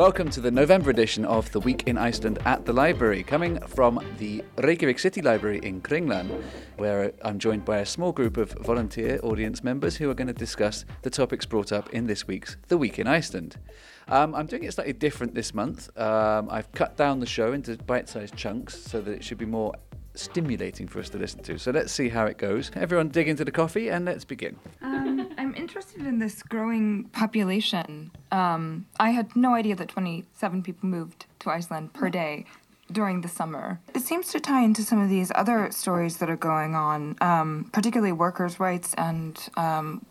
Welcome to the November edition of The Week in Iceland at the Library, coming from the Reykjavik City Library in Kringlan, where I'm joined by a small group of volunteer audience members who are going to discuss the topics brought up in this week's The Week in Iceland. Um, I'm doing it slightly different this month. Um, I've cut down the show into bite sized chunks so that it should be more stimulating for us to listen to. So let's see how it goes. Everyone dig into the coffee and let's begin. Um, I'm interested in this growing population. Um, I had no idea that 27 people moved to Iceland per day during the summer. It seems to tie into some of these other stories that are going on, um, particularly workers' rights and um,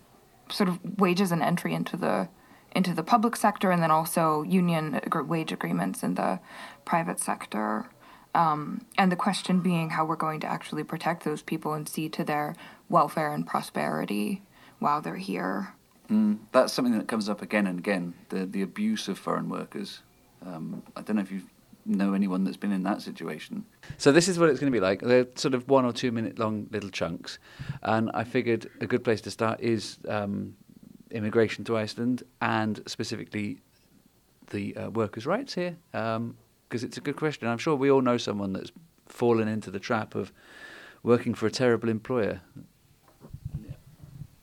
sort of wages and entry into the into the public sector, and then also union wage agreements in the private sector. Um, and the question being how we're going to actually protect those people and see to their welfare and prosperity while they're here. Mm, that's something that comes up again and again the, the abuse of foreign workers. Um, I don't know if you know anyone that's been in that situation. So, this is what it's going to be like. They're sort of one or two minute long little chunks. And I figured a good place to start is um, immigration to Iceland and specifically the uh, workers' rights here. Um, because it's a good question. I'm sure we all know someone that's fallen into the trap of working for a terrible employer.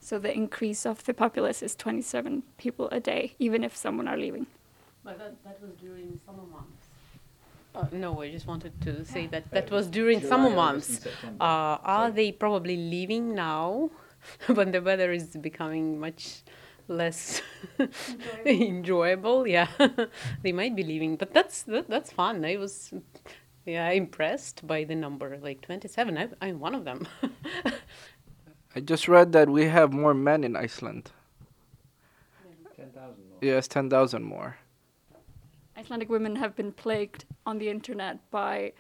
So the increase of the populace is 27 people a day, even if someone are leaving. But that, that was during summer months. Uh, no, I just wanted to say that that was during July, summer months. Uh, are they probably leaving now when the weather is becoming much less enjoyable. Yeah, they might be leaving, but that's that, that's fun. I was yeah impressed by the number, like twenty seven. I, I'm one of them. I just read that we have more men in Iceland. Ten thousand more. Yes, ten thousand more. Icelandic women have been plagued on the internet by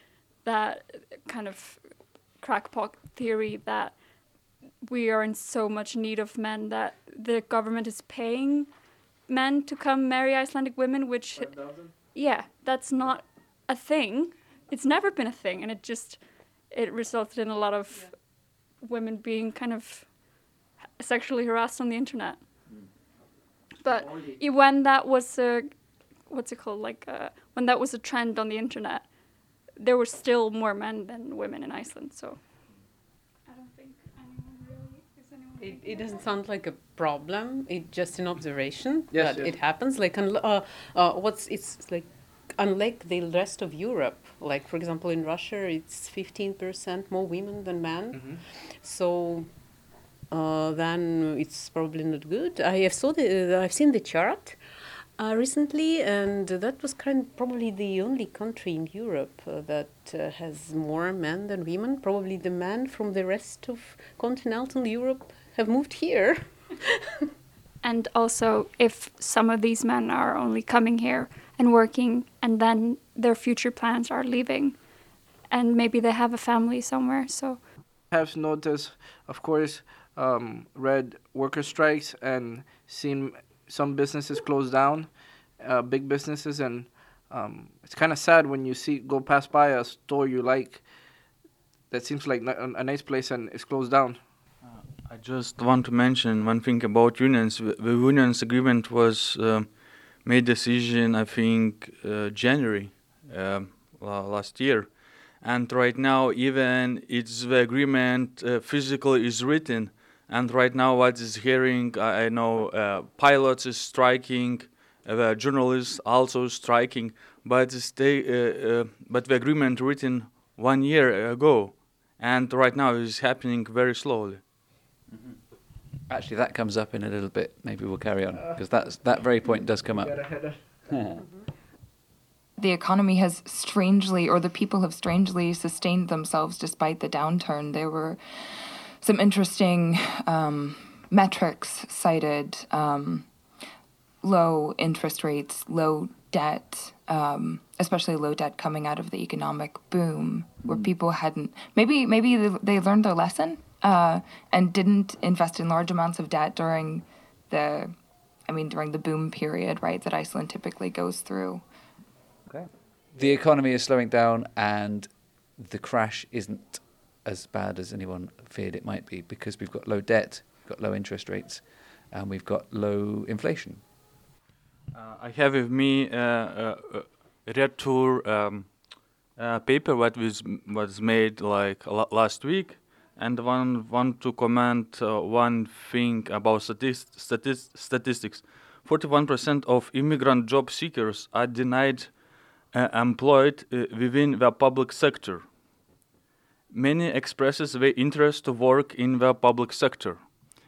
that kind of crackpot theory that we are in so much need of men that the government is paying men to come marry Icelandic women, which yeah, that's not a thing. It's never been a thing, and it just it resulted in a lot of yeah. women being kind of sexually harassed on the internet. Mm. But when that was a what's it called like uh, when that was a trend on the internet, there were still more men than women in Iceland. So. It, it doesn't sound like a problem. It's just an observation yes, that yes. it happens. Like, uh, uh, what's it's like, unlike the rest of Europe. Like, for example, in Russia, it's fifteen percent more women than men. Mm-hmm. So uh, then it's probably not good. I have saw the I've seen the chart. Uh, recently, and that was kind of probably the only country in Europe uh, that uh, has more men than women. Probably the men from the rest of continental Europe have moved here. and also, if some of these men are only coming here and working, and then their future plans are leaving, and maybe they have a family somewhere, so. I Have noticed, of course, um, read worker strikes and seen some businesses close down, uh, big businesses, and um, it's kind of sad when you see go pass by a store you like that seems like a, a nice place and it's closed down. I just want to mention one thing about unions. The unions agreement was uh, made decision, I think, uh, January uh, last year, and right now even it's the agreement uh, physically is written, and right now what is hearing, I, know uh, pilots is striking, uh, journalists also striking, but they, but the agreement written one year ago, and right now is happening very slowly. Mm-hmm. Actually, that comes up in a little bit. Maybe we'll carry on because that's that very point does come up. the economy has strangely, or the people have strangely sustained themselves despite the downturn. There were some interesting um, metrics cited um, low interest rates, low debt, um, especially low debt coming out of the economic boom, where mm. people hadn't maybe maybe they learned their lesson uh, and didn't invest in large amounts of debt during the, I mean, during the boom period, right, that Iceland typically goes through. Okay. The economy is slowing down, and the crash isn't as bad as anyone feared it might be because we've got low debt, we've got low interest rates, and we've got low inflation. Uh, I have with me uh, uh, a Red Tour um, uh, paper that was was made like la- last week, and one want to comment uh, one thing about statist- statist- statistics. Forty-one percent of immigrant job seekers are denied uh, employed uh, within the public sector. Many expresses their interest to work in the public sector.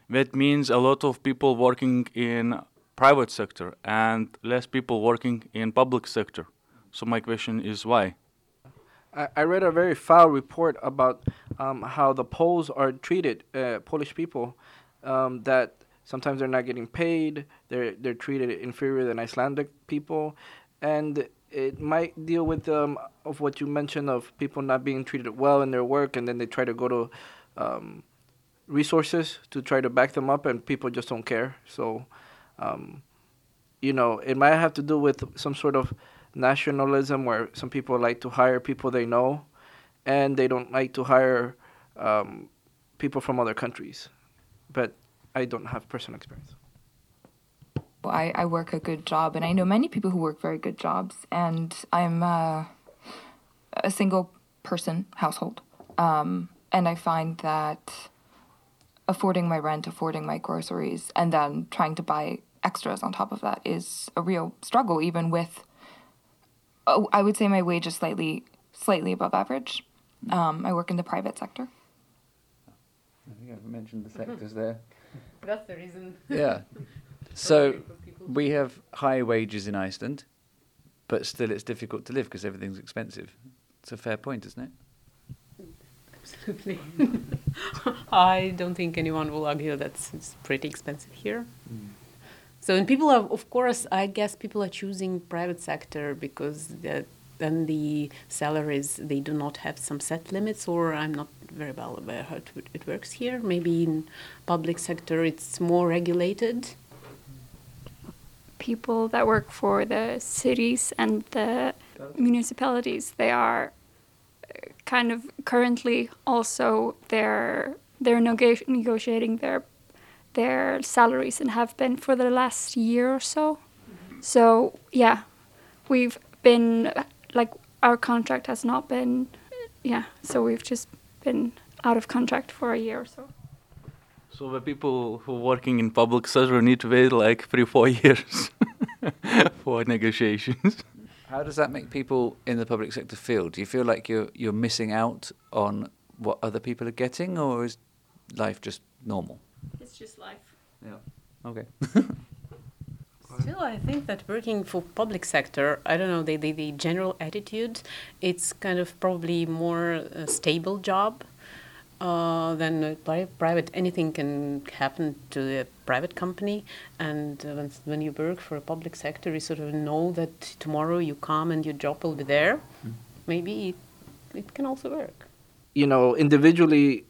That means a lot of people working in private sector and less people working in public sector. So my question is why? I, I read a very foul report about um, how the Poles are treated, uh, Polish people, um, that sometimes they're not getting paid, they're they're treated inferior than Icelandic people, and it might deal with um, of what you mentioned of people not being treated well in their work, and then they try to go to um, resources to try to back them up, and people just don't care. So, um, you know, it might have to do with some sort of nationalism where some people like to hire people they know, and they don't like to hire um, people from other countries. But I don't have personal experience. I, I work a good job, and I know many people who work very good jobs, and I'm uh, a single person household. Um, and I find that affording my rent, affording my groceries, and then trying to buy extras on top of that is a real struggle, even with, oh, I would say my wage is slightly, slightly above average. Um, I work in the private sector. I think I've mentioned the sectors there. That's the reason. Yeah. So we have high wages in Iceland, but still it's difficult to live because everything's expensive. It's a fair point, isn't it? Absolutely. I don't think anyone will argue that it's pretty expensive here. So, and people are, of course, I guess people are choosing private sector because the, then the salaries they do not have some set limits, or I'm not very well aware how it, it works here. Maybe in public sector it's more regulated. People that work for the cities and the municipalities, they are uh, kind of currently also they're they're nega- negotiating their their salaries and have been for the last year or so. So yeah, we've been like our contract has not been yeah, so we've just been out of contract for a year or so. So the people who are working in public sector need to wait like three, four years for negotiations. How does that make people in the public sector feel? Do you feel like you're you're missing out on what other people are getting, or is life just normal? It's just life. Yeah. Okay. Still, I think that working for public sector, I don't know, the, the, the general attitude, it's kind of probably more a stable job uh, than pri- private. Anything can happen to a private company, and uh, when, when you work for a public sector, you sort of know that tomorrow you come and your job will be there. Maybe it, it can also work. you know, individually,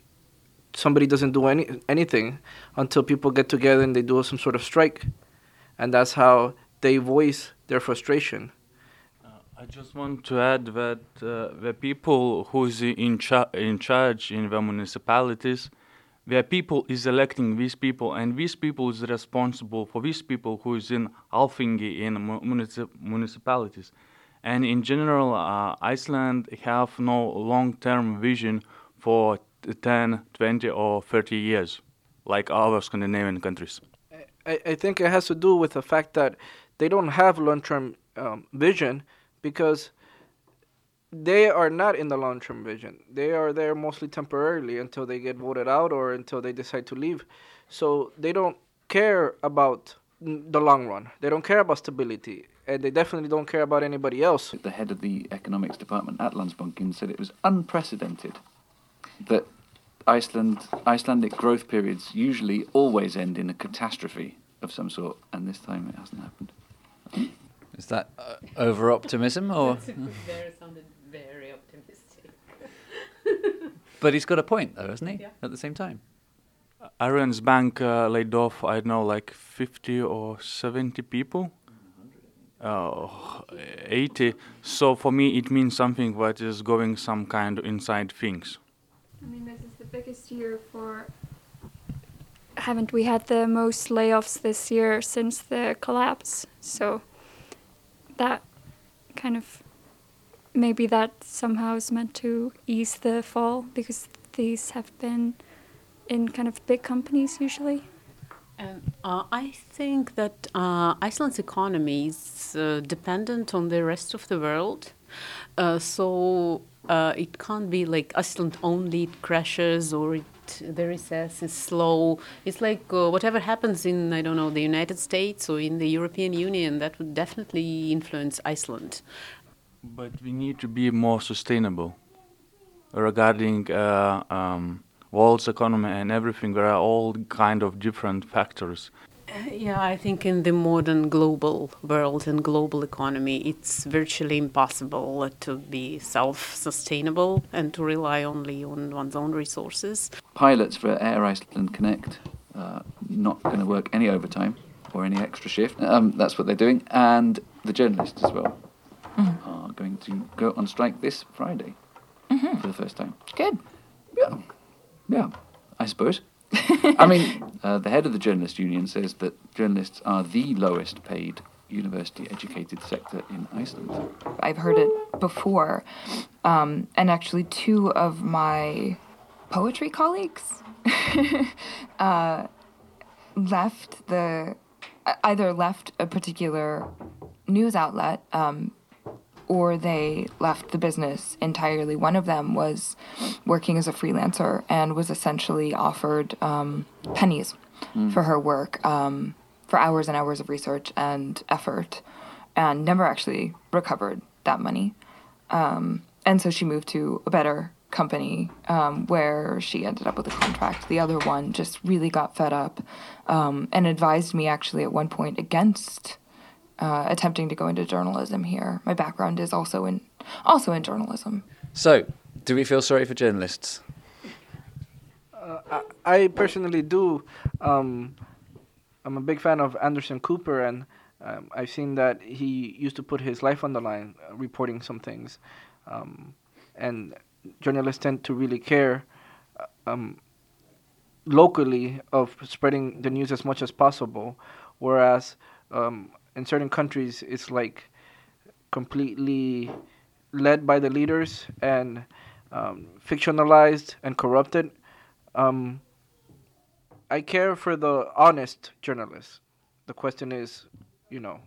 somebody doesn't do any anything until people get together and they do some sort of strike, and that's how they voice their frustration. I just want to add that uh, the people who is in, cha- in charge in the municipalities, the people is electing these people, and these people is responsible for these people who is in Alþingi in mu- municip- municipalities. And in general, uh, Iceland have no long-term vision for t- 10, 20, or 30 years, like other Scandinavian countries. I, I think it has to do with the fact that they don't have long-term um, vision because they are not in the long-term vision. They are there mostly temporarily until they get voted out or until they decide to leave. So they don't care about the long run. They don't care about stability, and they definitely don't care about anybody else. The head of the economics department at Landsbankinn said it was unprecedented that Iceland Icelandic growth periods usually always end in a catastrophe of some sort, and this time it hasn't happened. Is that uh, over optimism, or? very sounded very optimistic. But he's got a point, though, hasn't he? Yeah. At the same time. Arion Bank uh, laid off, I don't know, like 50 or 70 people. Uh, 80. So for me, it means something that is going some kind of inside things. I mean, this is the biggest year for. Haven't we had the most layoffs this year since the collapse? So, that kind of maybe that somehow is meant to ease the fall because these have been in kind of big companies usually. And uh, I think that uh, Iceland's economy is uh, dependent on the rest of the world. Uh, so uh, it can't be like Iceland only crashes or it, the recess is slow. It's like uh, whatever happens in, I don't know, the United States or in the European Union, that would definitely influence Iceland. But we need to be more sustainable regarding uh, um, world's economy and everything. There are all kind of different factors. Uh, Yeah, I think in the modern global world and global economy, it's virtually impossible to be self sustainable and to rely only on one's own resources. Pilots for Air Iceland Connect uh, not going to work any overtime or any extra shift. Um, that's what they're doing, and the journalists as well are going to go on strike this Friday for the first time. Good. Yeah, yeah, I suppose. I mean, uh, the head of the journalist union says that journalists are the lowest paid university educated sector in Iceland. I've heard it before. Um, and actually, two of my poetry colleagues uh, left the either left a particular news outlet um, or they left the business entirely. One of them was working as a freelancer and was essentially offered um, pennies for her work um, for hours and hours of research and effort, and never actually recovered that money. Um, and so she moved to a better company um, where she ended up with a contract. The other one just really got fed up um, and advised me actually at one point against uh, attempting to go into journalism here. My background is also in also in journalism. So, do we feel sorry for journalists? I, I personally do. Um, I'm a big fan of Anderson Cooper, and um, I've seen that he used to put his life on the line uh, reporting some things. Um, and journalists tend to really care uh, um, locally of spreading the news as much as possible, whereas um, in certain countries it's like completely led by the leaders and um, fictionalized and corrupted. Um, I care for the honest journalists. The question is, you know,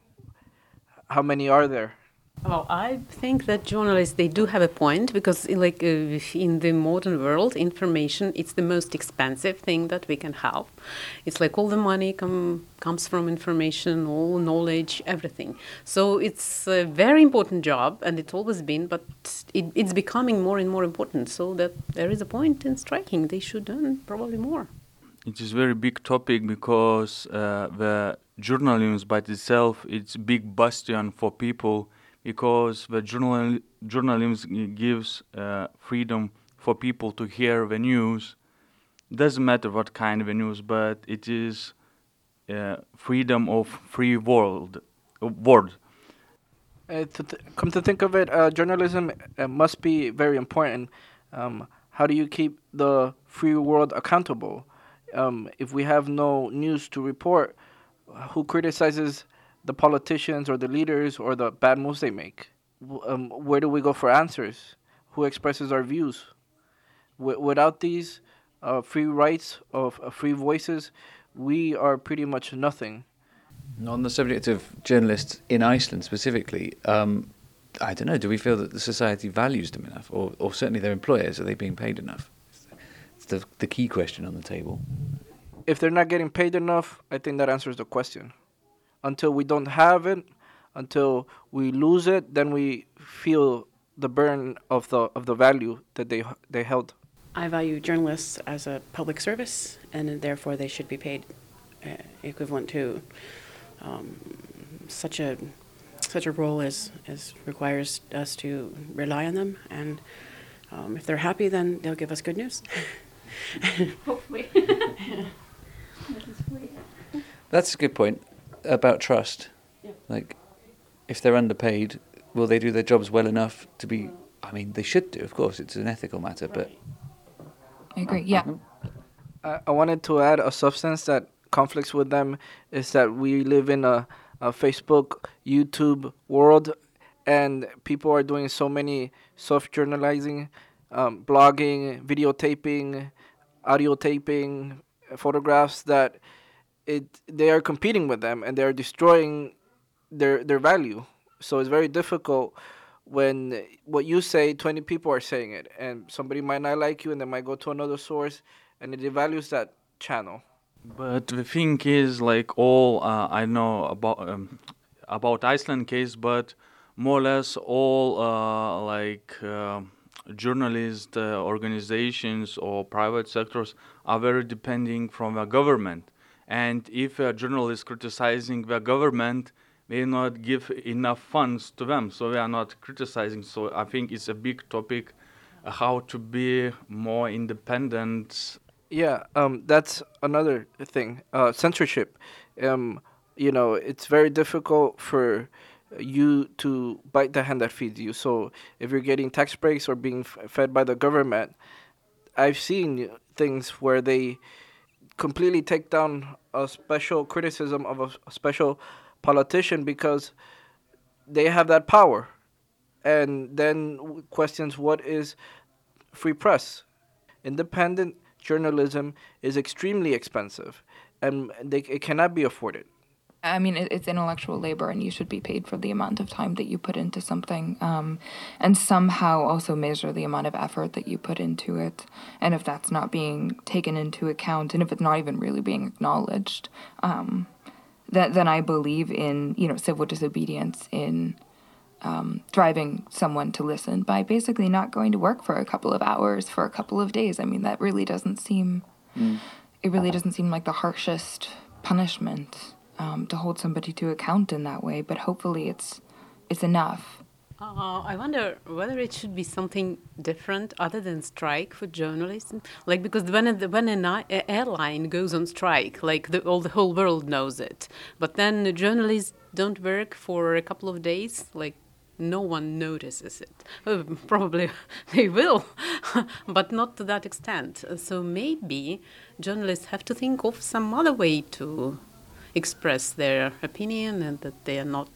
how many are there? Well, I think that journalists they do have a point because, in, like uh, in the modern world, information it's the most expensive thing that we can have. It's like all the money come comes from information, all knowledge, everything. So it's a very important job, and it's always been, but it, it's becoming more and more important. So that there is a point in striking. They should earn probably more. It is very big topic because uh, the journalism by itself it's big bastion for people because the journal journalism gives uh, freedom for people to hear the news. Doesn't matter what kind of news, but it is uh, freedom of free world, uh, world. Uh, to come to think of it, uh, journalism uh, must be very important. Um, how do you keep the free world accountable? Um, if we have no news to report, who criticizes the politicians or the leaders or the bad moves they make? Um, where do we go for answers? Who expresses our views? W- without these uh, free rights of uh, free voices, we are pretty much nothing. On the subject of journalists in Iceland specifically, um, I don't know. Do we feel that the society values them enough, or, or certainly their employers? Are they being paid enough? It's the, the key question on the table. if they're not getting paid enough, I think that answers the question. Until we don't have it, until we lose it, then we feel the burn of the of the value that they they held. I value journalists as a public service, and therefore they should be paid uh, equivalent to um, such a such a role as as requires us to rely on them. And um, if they're happy, then they'll give us good news. Hopefully. That's a good point about trust. Yeah. Like, if they're underpaid, will they do their jobs well enough to be? I mean, they should do. Of course, it's an ethical matter, but I agree. Yeah. I, I wanted to add a substance that conflicts with them is that we live in a uh, Facebook, YouTube world, and people are doing so many soft journalizing, um, blogging, videotaping, audio taping, photographs that it they are competing with them and they are destroying their their value. So it's very difficult when what you say 20 people are saying it and somebody might not like you and they might go to another source and it devalues that channel but the thing is like all uh, i know about um, about iceland case but more or less all uh, like uh, journalist uh, organizations or private sectors are very depending from the government and if a journalist criticizing the government may not give enough funds to them, so they are not criticizing. So I think it's a big topic, uh, how to be more independent. Yeah, um, that's another thing. Uh, censorship. Um, you know, it's very difficult for you to bite the hand that feeds you. So if you're getting tax breaks or being f- fed by the government, I've seen things where they completely take down a special criticism of a, special politician because they have that power. And then questions what is free press? Independent journalism is extremely expensive and they, it cannot be afforded I mean, it's intellectual labor, and you should be paid for the amount of time that you put into something, um, and somehow also measure the amount of effort that you put into it. And if that's not being taken into account, and if it's not even really being acknowledged, um, that, then I believe in you know civil disobedience in um, driving someone to listen by basically not going to work for a couple of hours for a couple of days. I mean that really doesn't seem mm. it really doesn't seem like the harshest punishment um, to hold somebody to account in that way. But hopefully it's it's enough. Uh, I wonder whether it should be something different other than strike for journalism. Like because when a, when an airline goes on strike, like the, all the whole world knows it. But then the journalists don't work for a couple of days, like no one notices it. Uh, probably they will, but not to that extent. So maybe journalists have to think of some other way to express their opinion and that they are not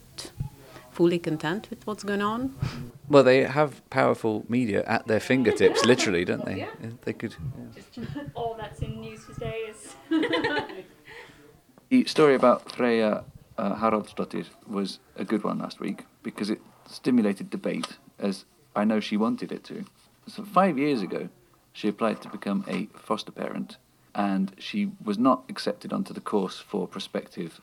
fully content with what's going on? Well, they have powerful media at their fingertips, literally, don't they? Yeah. They could. Yeah. Just all that's in news today is. the story about Freyja uh, Haraldsdottir was a good one last week because it stimulated debate, as I know she wanted it to. So five years ago, she applied to become a foster parent, and she was not accepted onto the course for prospective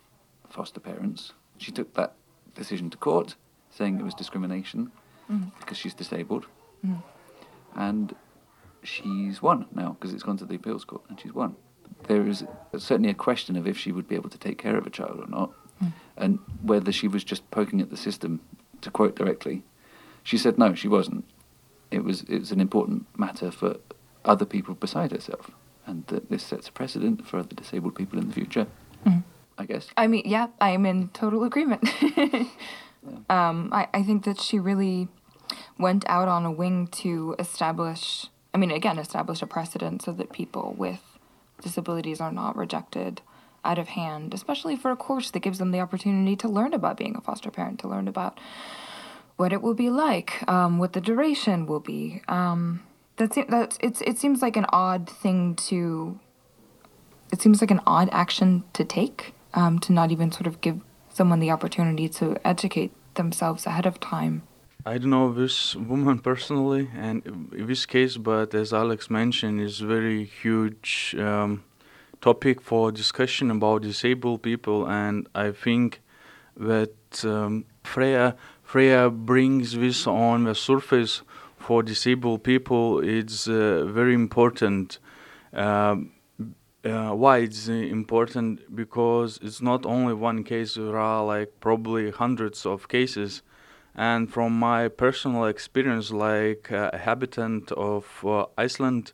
foster parents. She took that decision to court saying it was discrimination mm. because she's disabled. Mm. And she's won now because it's gone to the appeals court and she's won. There is certainly a question of if she would be able to take care of a child or not, mm. and whether she was just poking at the system. To quote directly, she said no, she wasn't. It was it was an important matter for other people beside herself, and that this sets a precedent for other disabled people in the future. Mm. I guess. I mean, yeah, I'm in total agreement. yeah. um, I, I think that she really went out on a wing to establish, I mean, again, establish a precedent so that people with disabilities are not rejected out of hand, especially for a course that gives them the opportunity to learn about being a foster parent, to learn about what it will be like, um, what the duration will be. Um, that's it, that's it's it seems like an odd thing to. It seems like an odd action to take um, to not even sort of give someone the opportunity to educate themselves ahead of time. I don't know this woman personally, and this case, but as Alex mentioned, is very huge um, topic for discussion about disabled people, and I think that um, Freyja Freyja brings this on the surface for disabled people. It's uh, very important. Um, uh, why it's important because it's not only one case there are like probably hundreds of cases and from my personal experience like uh, a habitant of uh, iceland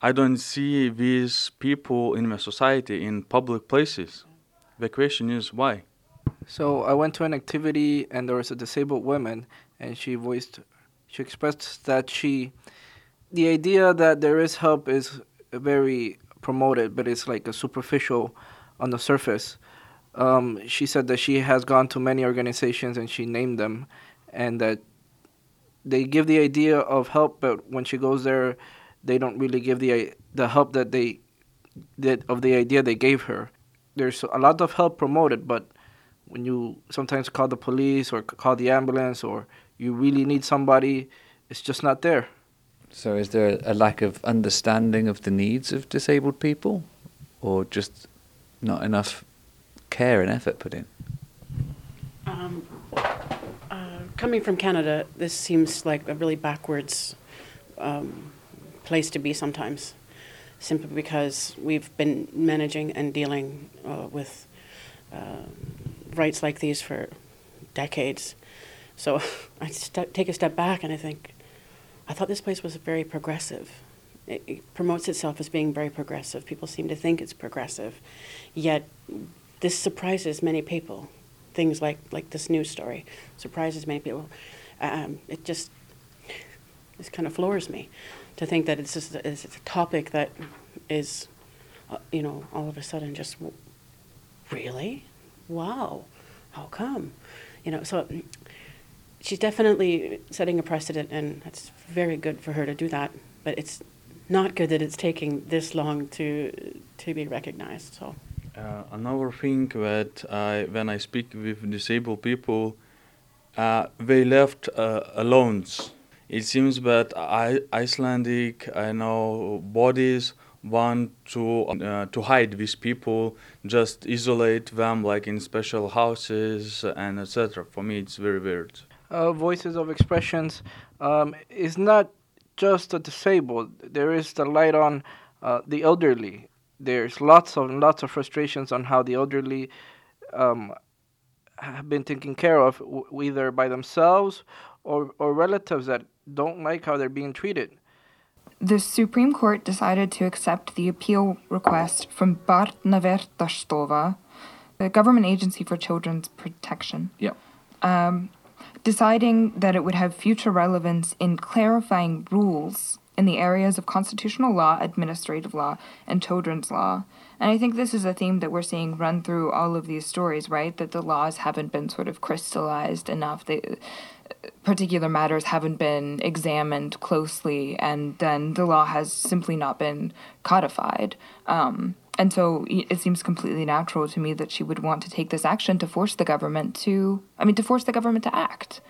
i don't see these people in the society in public places the question is why so i went to an activity and there was a disabled woman and she voiced she expressed that she the idea that there is help is very promoted, but it's like a superficial on the surface. Um, she said that she has gone to many organizations and she named them, and that they give the idea of help, but when she goes there, they don't really give the the help that they that of the idea they gave her. There's a lot of help promoted, but when you sometimes call the police or call the ambulance or you really need somebody, it's just not there. So, is there a lack of understanding of the needs of disabled people, or just not enough care and effort put in? Um, uh, coming from Canada, this seems like a really backwards um, place to be sometimes, simply because we've been managing and dealing uh, with uh, rights like these for decades. So I st- take a step back and I think, I thought this place was very progressive. It, it promotes itself as being very progressive. People seem to think it's progressive, yet this surprises many people. Things like like this news story surprises many people. Um, it just this kind of floors me to think that it's just it's a topic that is, uh, you know, all of a sudden just really, wow, how come, you know? So she's definitely setting a precedent, and that's very good for her to do that. But it's not good that it's taking this long to to be recognized. So. Uh, another thing that I, when I speak with disabled people, uh, they left uh, alone. It seems that I, Icelandic, I know bodies want to uh, to hide these people, just isolate them like in special houses and etc. For me, it's very weird. Uh, voices of expressions um, is not just the disabled. There is the light on uh, the elderly. There's lots of lots of frustrations on how the elderly um, have been taken care of, w- either by themselves or or relatives that don't like how they're being treated. The Supreme Court decided to accept the appeal request from Barnaverndarstofa, the government agency for children's protection, Yep. Deciding that it would have future relevance in clarifying rules in the areas of constitutional law, administrative law, and children's law. And I think this is a theme that we're seeing run through all of these stories, right? That the laws haven't been sort of crystallized enough. They, particular matters haven't been examined closely, and then the law has simply not been codified. Um, and so it seems completely natural to me that she would want to take this action to force the government to, I mean, to force the government to act.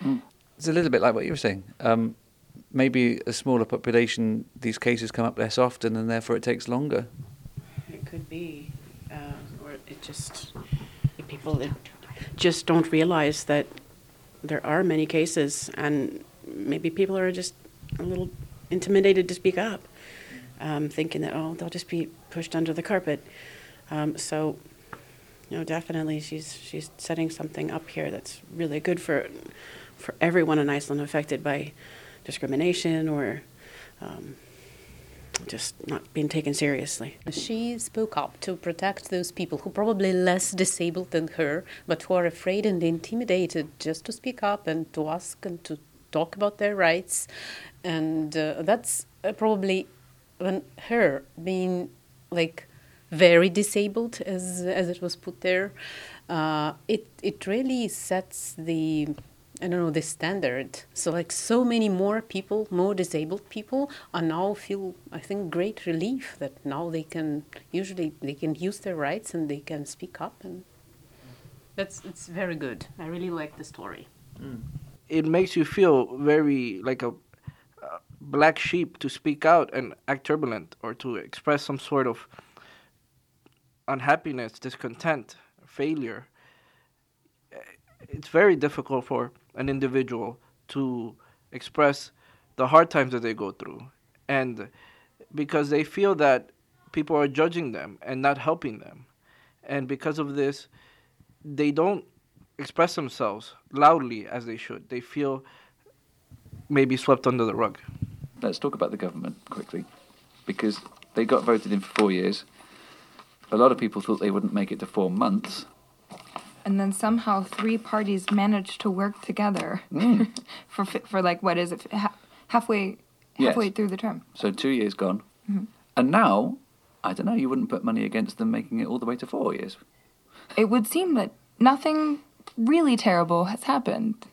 It's a little bit like what you were saying. Um, maybe a smaller population, these cases come up less often, and therefore it takes longer. It could be, uh, or it just people just don't realize that there are many cases, and maybe people are just a little intimidated to speak up, um, thinking that oh they'll just be pushed under the carpet. Um, so, you know, definitely she's she's setting something up here that's really good for for everyone in Iceland affected by discrimination or. Um, just not being taken seriously. She spoke up to protect those people who probably less disabled than her, but who are afraid and intimidated just to speak up and to ask and to talk about their rights. And uh, that's uh, probably when her being like very disabled, as as it was put there, uh, it it really sets the I don't know the standard. So like so many more people, more disabled people, are now feel I think great relief that now they can usually they can use their rights and they can speak up and that's it's very good. I really like the story. It makes you feel very like a, a black sheep to speak out and act turbulent or to express some sort of unhappiness, discontent, failure. It's very difficult for an individual to express the hard times that they go through. And because they feel that people are judging them and not helping them. And because of this, they don't express themselves loudly as they should. They feel maybe swept under the rug. Let's talk about the government quickly, because they got voted in for four years. A lot of people thought they wouldn't make it to four months. And then somehow three parties managed to work together mm. for for like what is it ha- halfway Yes. halfway through the term. So two years gone, mm-hmm. and now I don't know. You wouldn't put money against them making it all the way to four years. it would seem that nothing really terrible has happened.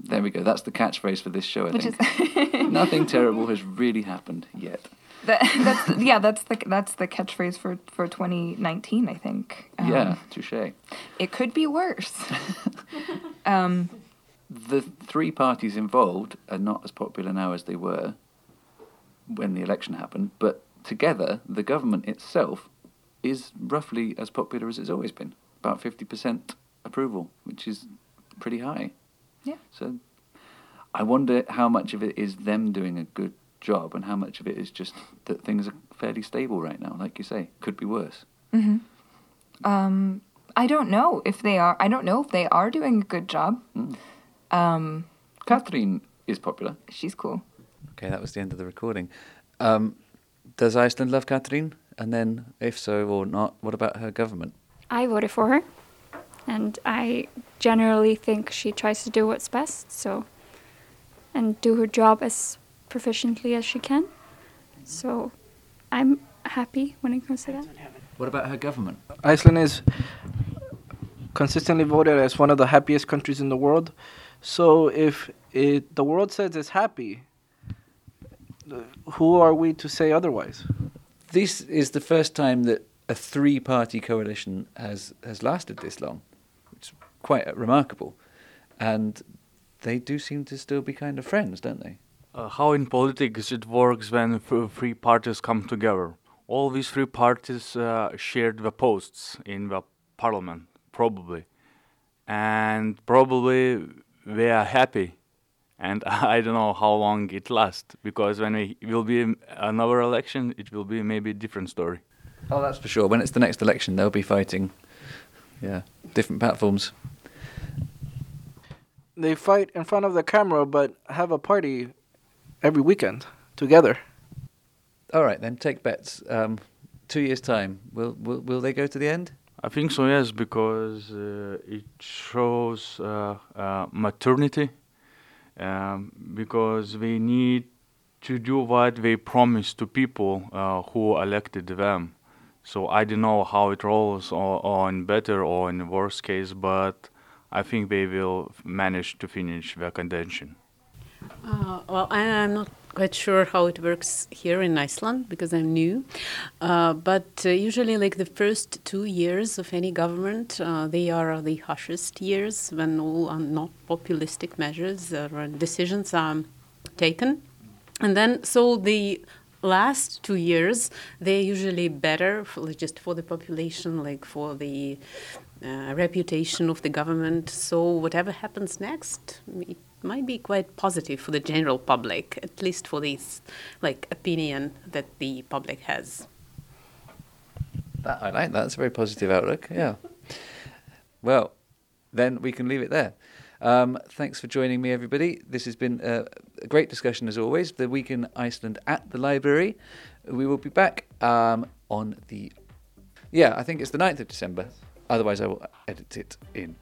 There we go. That's the catchphrase for this show, I Which think. Nothing terrible has really happened yet. That, that's yeah, that's the that's the catchphrase for for 2019. I think. Um, yeah, touche. It could be worse. um, The three parties involved are not as popular now as they were when the election happened, but together, the government itself is roughly as popular as it's always been. About 50% approval, which is pretty high. Yeah. So I wonder how much of it is them doing a good job and how much of it is just that things are fairly stable right now. Like you say, could be worse. um, I don't know if they are. I don't know if they are doing a good job. Mm. Um, Catherine is popular. she's cool. Okay, that was the end of the recording. Um, does Iceland love Catherine? And then, if so or not, what about her government? I voted for her, and I generally think she tries to do what's best. So, and do her job as proficiently as she can. So, I'm happy when it comes to that. What about her government? Iceland is consistently voted as one of the happiest countries in the world. So if it, the world says it's happy, who are we to say otherwise? This is the first time that a three-party coalition has has lasted this long. Quite remarkable, and they do seem to still be kind of friends, don't they? Uh, how in politics it works when three parties come together. All these three parties uh, shared the posts in the parliament, probably, and probably they are happy. And I don't know how long it lasts because when it will be another election, it will be maybe a different story. Oh, that's for sure. When it's the next election, they'll be fighting. Yeah, different platforms. They fight in front of the camera, but have a party every weekend together. All right, then take bets. Um, two years' time, will will will they go to the end? I think so, yes, because uh, it shows uh, uh, maternity. Um, because they need to do what they promised to people uh, who elected them. So I don't know how it rolls or, or in better or in worse case, but I think they will manage to finish their convention. Uh, well, I, I'm not quite sure how it works here in Iceland because I'm new. Uh, but uh, usually, like the first two years of any government, uh, they are the harshest years when all not populistic measures or decisions are taken. And then, so the last two years, they're usually better for, just for the population, like for the uh, reputation of the government. So whatever happens next, it might be quite positive for the general public, at least for this like opinion that the public has. That I like. That's a very positive outlook. Yeah. Well, then we can leave it there. Um, thanks for joining me, everybody. This has been a, a great discussion as always. The week in Iceland at the library. We will be back um, on the yeah, I think it's the 9th of December. Otherwise, I will edit it in.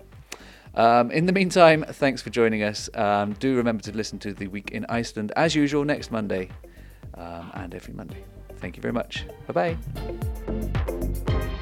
Um, in the meantime, thanks for joining us. Um, do remember to listen to the week in Iceland as usual next Monday um, and every Monday. Thank you very much. Bye bye.